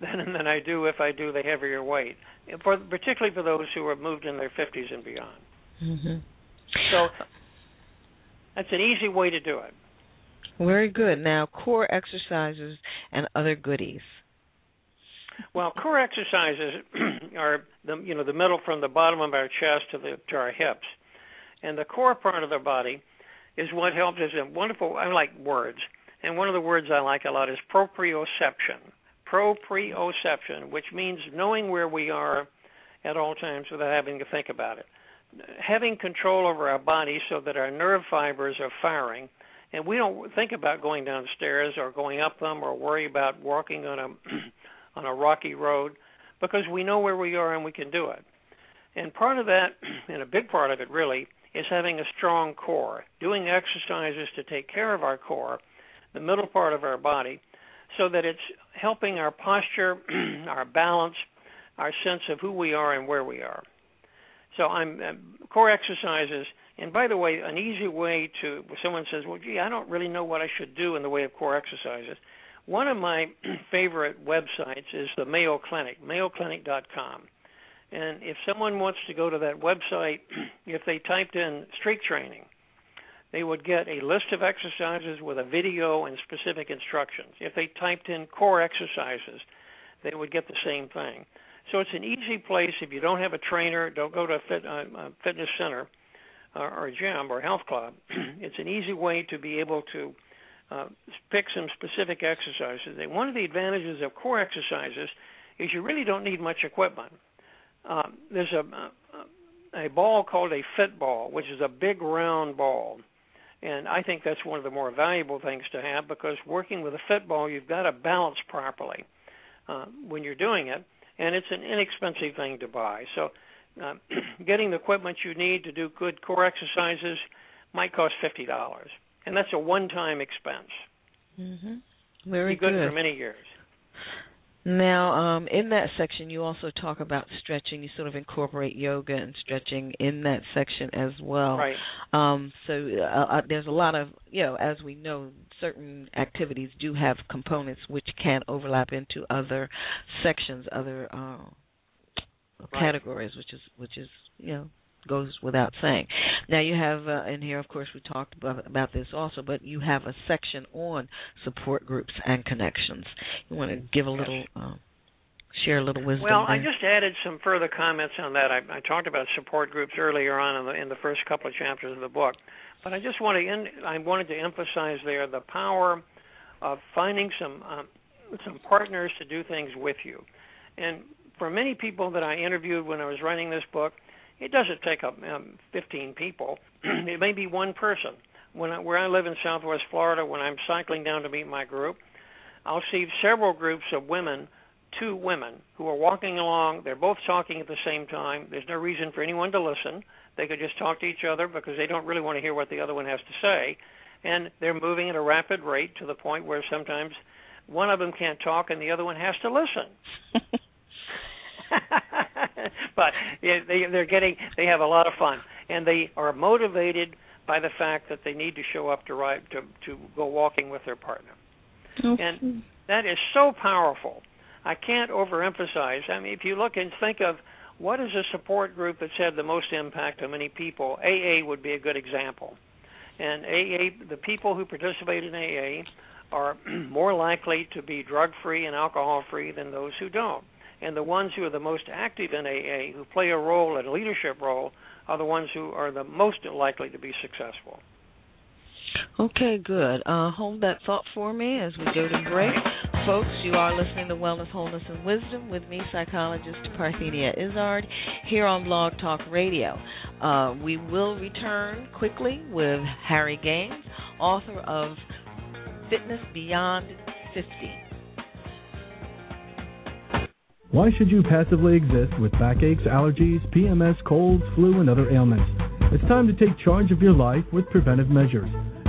than than I do if I do the heavier weight. For particularly for those who have moved in their 50s and beyond. Mm-hmm. So that's an easy way to do it. Very good. Now, core exercises and other goodies. Well, core exercises are the you know the middle from the bottom of our chest to the to our hips, and the core part of the body is what helps us. A wonderful. I like words, and one of the words I like a lot is proprioception. Proprioception, which means knowing where we are at all times without having to think about it. Having control over our body so that our nerve fibers are firing, and we don't think about going downstairs or going up them or worry about walking on a on a rocky road because we know where we are and we can do it. And part of that, and a big part of it really, is having a strong core, doing exercises to take care of our core, the middle part of our body, so that it's helping our posture, our balance, our sense of who we are and where we are. So I'm uh, core exercises. And by the way, an easy way to someone says, "Well, gee, I don't really know what I should do in the way of core exercises." One of my favorite websites is the Mayo Clinic, mayoclinic.com. And if someone wants to go to that website, if they typed in strength training, they would get a list of exercises with a video and specific instructions. If they typed in core exercises, they would get the same thing. So it's an easy place. If you don't have a trainer, don't go to a, fit, uh, a fitness center or, or a gym or health club. it's an easy way to be able to uh, pick some specific exercises. And one of the advantages of core exercises is you really don't need much equipment. Um, there's a, a ball called a fit ball, which is a big round ball. And I think that's one of the more valuable things to have because working with a fit ball, you've got to balance properly uh, when you're doing it, and it's an inexpensive thing to buy. So, uh, getting the equipment you need to do good core exercises might cost fifty dollars and that's a one-time expense. Mm-hmm. Very Be good, good for many years. Now, um, in that section, you also talk about stretching. You sort of incorporate yoga and stretching in that section as well. Right. Um, so uh, uh, there's a lot of, you know, as we know, certain activities do have components which can overlap into other sections, other uh, right. categories, which is which is you know goes without saying. Now you have uh, in here, of course, we talked about, about this also, but you have a section on support groups and connections. You want to give a little. Uh, share a little wisdom. Well, there. I just added some further comments on that. I, I talked about support groups earlier on in the, in the first couple of chapters of the book, but I just want to in, I wanted to emphasize there the power of finding some um, some partners to do things with you. And for many people that I interviewed when I was writing this book, it doesn't take up um, 15 people. it may be one person. When I, where I live in Southwest Florida, when I'm cycling down to meet my group, I'll see several groups of women, two women who are walking along. They're both talking at the same time. There's no reason for anyone to listen. They could just talk to each other because they don't really want to hear what the other one has to say. And they're moving at a rapid rate to the point where sometimes one of them can't talk and the other one has to listen. but they they're getting they have a lot of fun and they are motivated by the fact that they need to show up to ride to to go walking with their partner. Okay. And that is so powerful. I can't overemphasize. I mean, if you look and think of what is a support group that's had the most impact on many people, AA would be a good example. And AA, the people who participate in AA are more likely to be drug free and alcohol free than those who don't and the ones who are the most active in AA, who play a role, a leadership role, are the ones who are the most likely to be successful. Okay, good. Uh, hold that thought for me as we go to break. Folks, you are listening to Wellness, Wholeness, and Wisdom with me, psychologist Parthenia Izzard, here on Blog Talk Radio. Uh, we will return quickly with Harry Gaines, author of Fitness Beyond 50. Why should you passively exist with backaches, allergies, PMS, colds, flu, and other ailments? It's time to take charge of your life with preventive measures.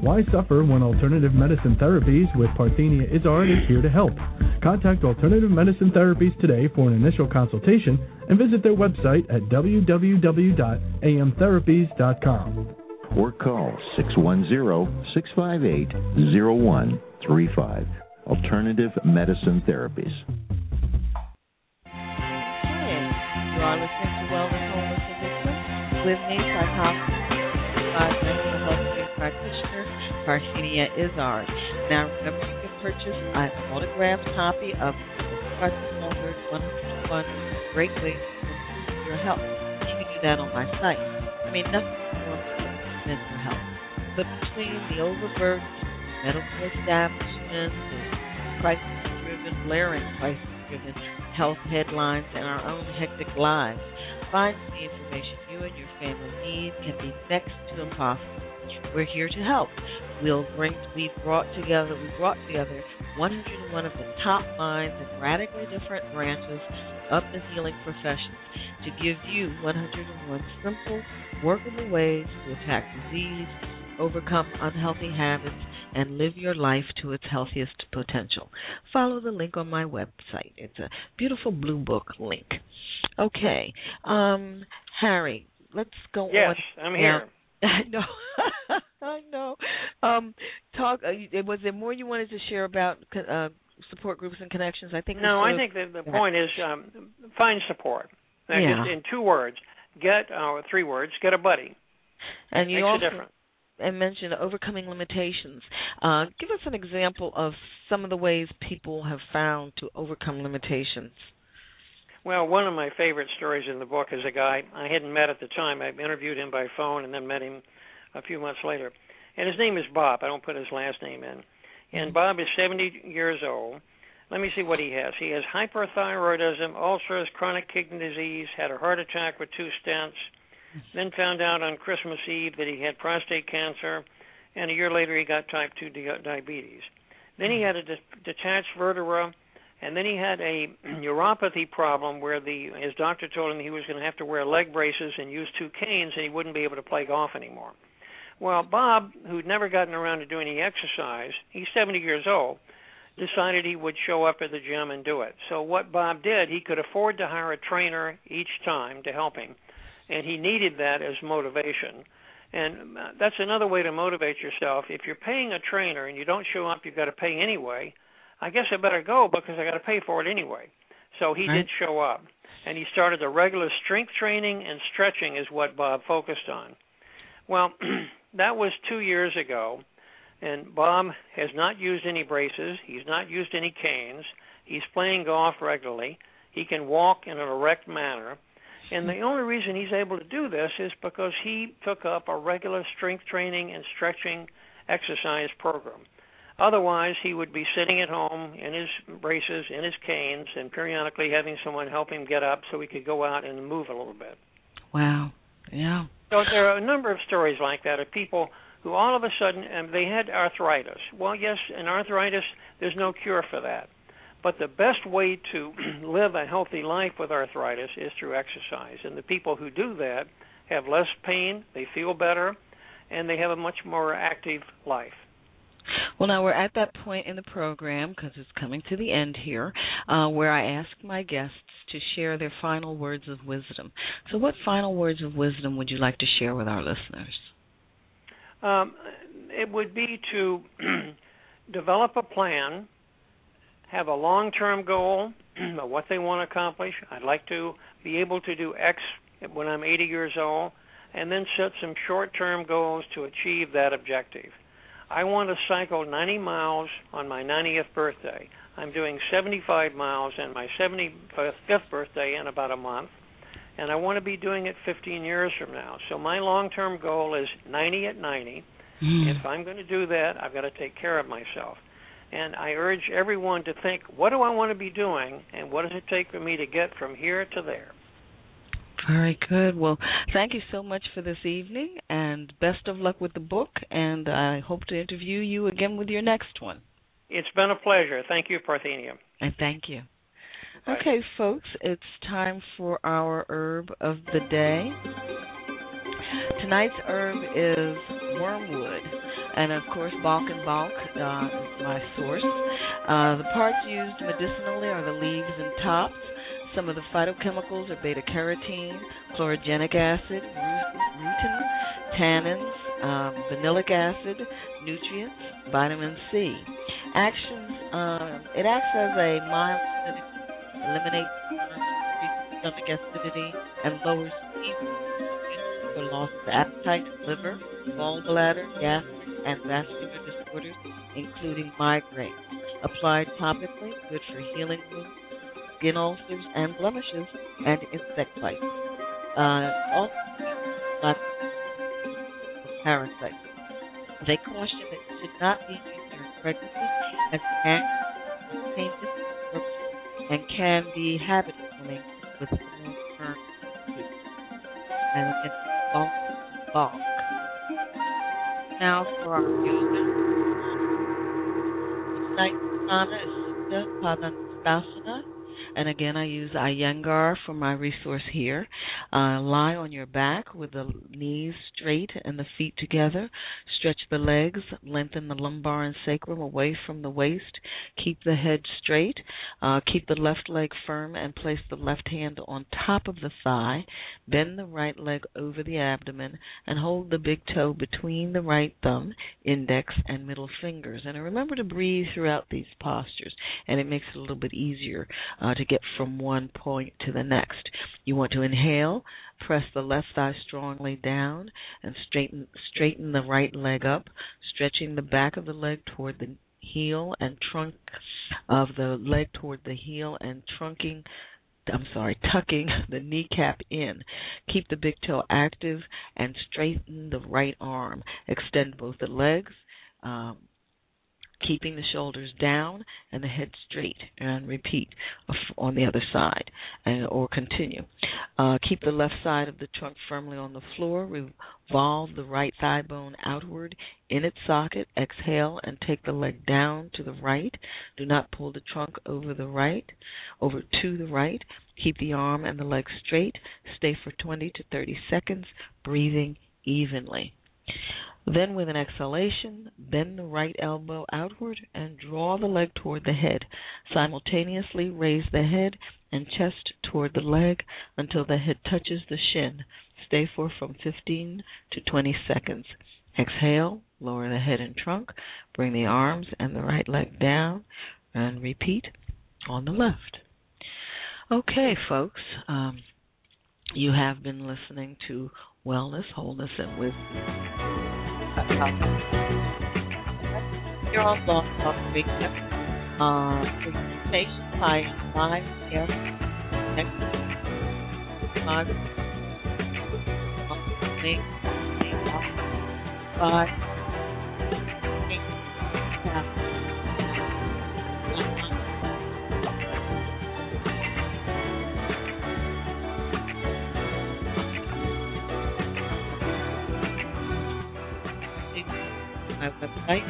Why suffer when alternative medicine therapies with Parthenia Izzard is here to help? Contact Alternative Medicine Therapies today for an initial consultation and visit their website at www.amtherapies.com. Or call 610 658 0135. Alternative Medicine Therapies. You are listening to Wellness, Wholeness, and with me, psychologist, certified mental health care practitioner, Parthenia Izzard. Now, remember, you can purchase an autographed copy of Parthenia Word 101 Great Ways to Your Health. You can do that on my site. I mean, nothing more important mental health. But between the overburdened medical establishment, the crisis-driven, blaring crisis-driven health headlines, and our own hectic lives, finding the information you and your family need can be next to impossible. We're here to help. We'll bring we brought together we brought together 101 of the top minds in radically different branches of the healing professions to give you 101 simple, workable ways to attack disease, overcome unhealthy habits, and live your life to its healthiest potential. Follow the link on my website. It's a beautiful blue book link. Okay, um, Harry, let's go yes, on. I'm here. I know. I know. Um, talk. Uh, was there more you wanted to share about uh, support groups and connections? I think. No, I think the, the point is um, find support. Yeah. Just in two words, get uh, three words. Get a buddy. And you Makes also a difference. and mentioned overcoming limitations. Uh, give us an example of some of the ways people have found to overcome limitations. Well, one of my favorite stories in the book is a guy I hadn't met at the time. I interviewed him by phone and then met him a few months later. And his name is Bob. I don't put his last name in. And mm-hmm. Bob is 70 years old. Let me see what he has. He has hyperthyroidism, ulcers, chronic kidney disease, had a heart attack with two stents, mm-hmm. then found out on Christmas Eve that he had prostate cancer, and a year later he got type 2 diabetes. Then he mm-hmm. had a de- detached vertebra, and then he had a neuropathy problem where the his doctor told him he was going to have to wear leg braces and use two canes, and he wouldn't be able to play golf anymore. Well, Bob, who'd never gotten around to doing any exercise, he's 70 years old, decided he would show up at the gym and do it. So what Bob did, he could afford to hire a trainer each time to help him, and he needed that as motivation. And uh, that's another way to motivate yourself. If you're paying a trainer and you don't show up, you've got to pay anyway. I guess I better go because I got to pay for it anyway. So he Right. did show up, and he started the regular strength training and stretching is what Bob focused on. Well, that was two years ago, and Bob has not used any braces. He's not used any canes. He's playing golf regularly. He can walk in an erect manner. And the only reason he's able to do this is because he took up a regular strength training and stretching exercise program. Otherwise, he would be sitting at home in his braces, in his canes, and periodically having someone help him get up so he could go out and move a little bit. Wow. Yeah. So there are a number of stories like that of people who all of a sudden um, they had arthritis. Well, yes, in arthritis, there's no cure for that. But the best way to live a healthy life with arthritis is through exercise. And the people who do that have less pain, they feel better, and they have a much more active life. Well, now we're at that point in the program because it's coming to the end here, uh, where I ask my guests to share their final words of wisdom. So, what final words of wisdom would you like to share with our listeners? Um, it would be to develop a plan, have a long term goal of what they want to accomplish. I'd like to be able to do X when I'm 80 years old, and then set some short term goals to achieve that objective. I want to cycle 90 miles on my 90th birthday. I'm doing 75 miles on my 75th birthday in about a month, and I want to be doing it 15 years from now. So my long-term goal is 90 at 90. Mm. If I'm going to do that, I've got to take care of myself. And I urge everyone to think, what do I want to be doing, and what does it take for me to get from here to there? Very good. Well, thank you so much for this evening, and best of luck with the book. And I hope to interview you again with your next one. It's been a pleasure. Thank you, Parthenia. And thank you. Bye. Okay, folks, it's time for our herb of the day. Tonight's herb is wormwood. and of course, Balch and Balch uh, is my source. Uh, the parts used medicinally are the leaves and tops. Some of the phytochemicals are beta carotene, chlorogenic acid, rutin, tannins, um, vanillic acid, nutrients, vitamin C. Actions: uh, It acts as a mild eliminates stomach acidity, and lowers fever for loss of appetite, liver, gallbladder, gastric, and vascular disorders, including migraine. Applied topically, good for healing wounds, skin ulcers and blemishes, and insect bites. Uh, also, not parasites. They caution that it should not be used during pregnancy as can contain and can be habit forming with long-term use. And it's bulk, bulk. Now for our users, Night Sana is Supta Padangusthasana. And again, I use Iyengar for my resource here. Uh, lie on your back with the knees straight and the feet together. Stretch the legs, lengthen the lumbar and sacrum away from the waist. Keep the head straight. Uh, keep the left leg firm and place the left hand on top of the thigh. Bend the right leg over the abdomen and hold the big toe between the right thumb, index, and middle fingers. And remember to breathe throughout these postures, and it makes it a little bit easier uh, to get from one point to the next. You want to inhale, press the left thigh strongly down, and straighten straighten the right leg up, stretching the back of the leg toward the heel and trunk of the leg toward the heel and trunking I'm sorry, tucking the kneecap in. Keep the big toe active and straighten the right arm. Extend both the legs. Um, keeping the shoulders down and the head straight, and repeat on the other side, and, or continue. Uh, keep the left side of the trunk firmly on the floor. Revolve the right thigh bone outward in its socket. Exhale and take the leg down to the right. Do not pull the trunk over the right, over to the right. Keep the arm and the leg straight. Stay for 20 to 30 seconds, breathing evenly. Then, with an exhalation, bend the right elbow outward and draw the leg toward the head. Simultaneously, raise the head and chest toward the leg until the head touches the shin. Stay for from 15 to 20 seconds. Exhale, lower the head and trunk, bring the arms and the right leg down, and repeat on the left. Okay, folks, um, you have been listening to Wellness, Wholeness, and Wisdom. You're on Blog Talk Radio. Uh, presentation by live guest next five five my website,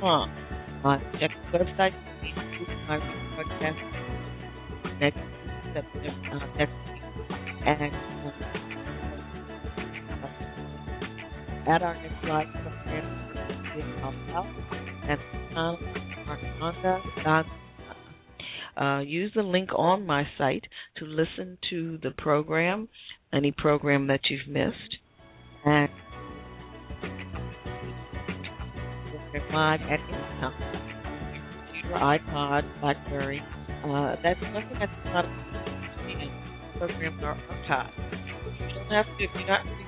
com. Uh, check the website. My podcast next September, uh, next week, and uh, at our next live program, out. And um, Arconda, uh, use the link on my site to listen to the program, any program that you've missed. And live at any time. Computer, iPod, Blackberry. Uh, that's nothing that's not a programs are archived. You don't have to, if you're not using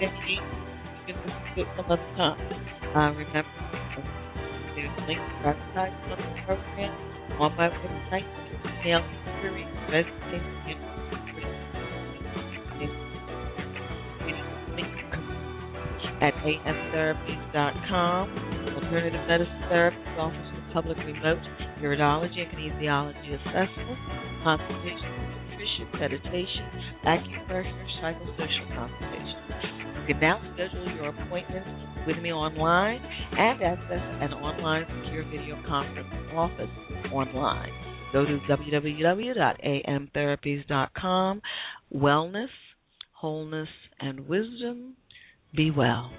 any, you can listen to it some other time. Uh, remember, there's links to websites on the program on my website. Email queries, resumes, at amtherapies.com. Alternative Medicine Therapist offers the public remote iridology and kinesiology assessment, consultation, nutrition, meditation, acupressure, psychosocial consultation. You can now schedule your appointment with me online and access an online secure video conference office online. Go to www.amtherapies.com. Wellness, wholeness, and wisdom Be well.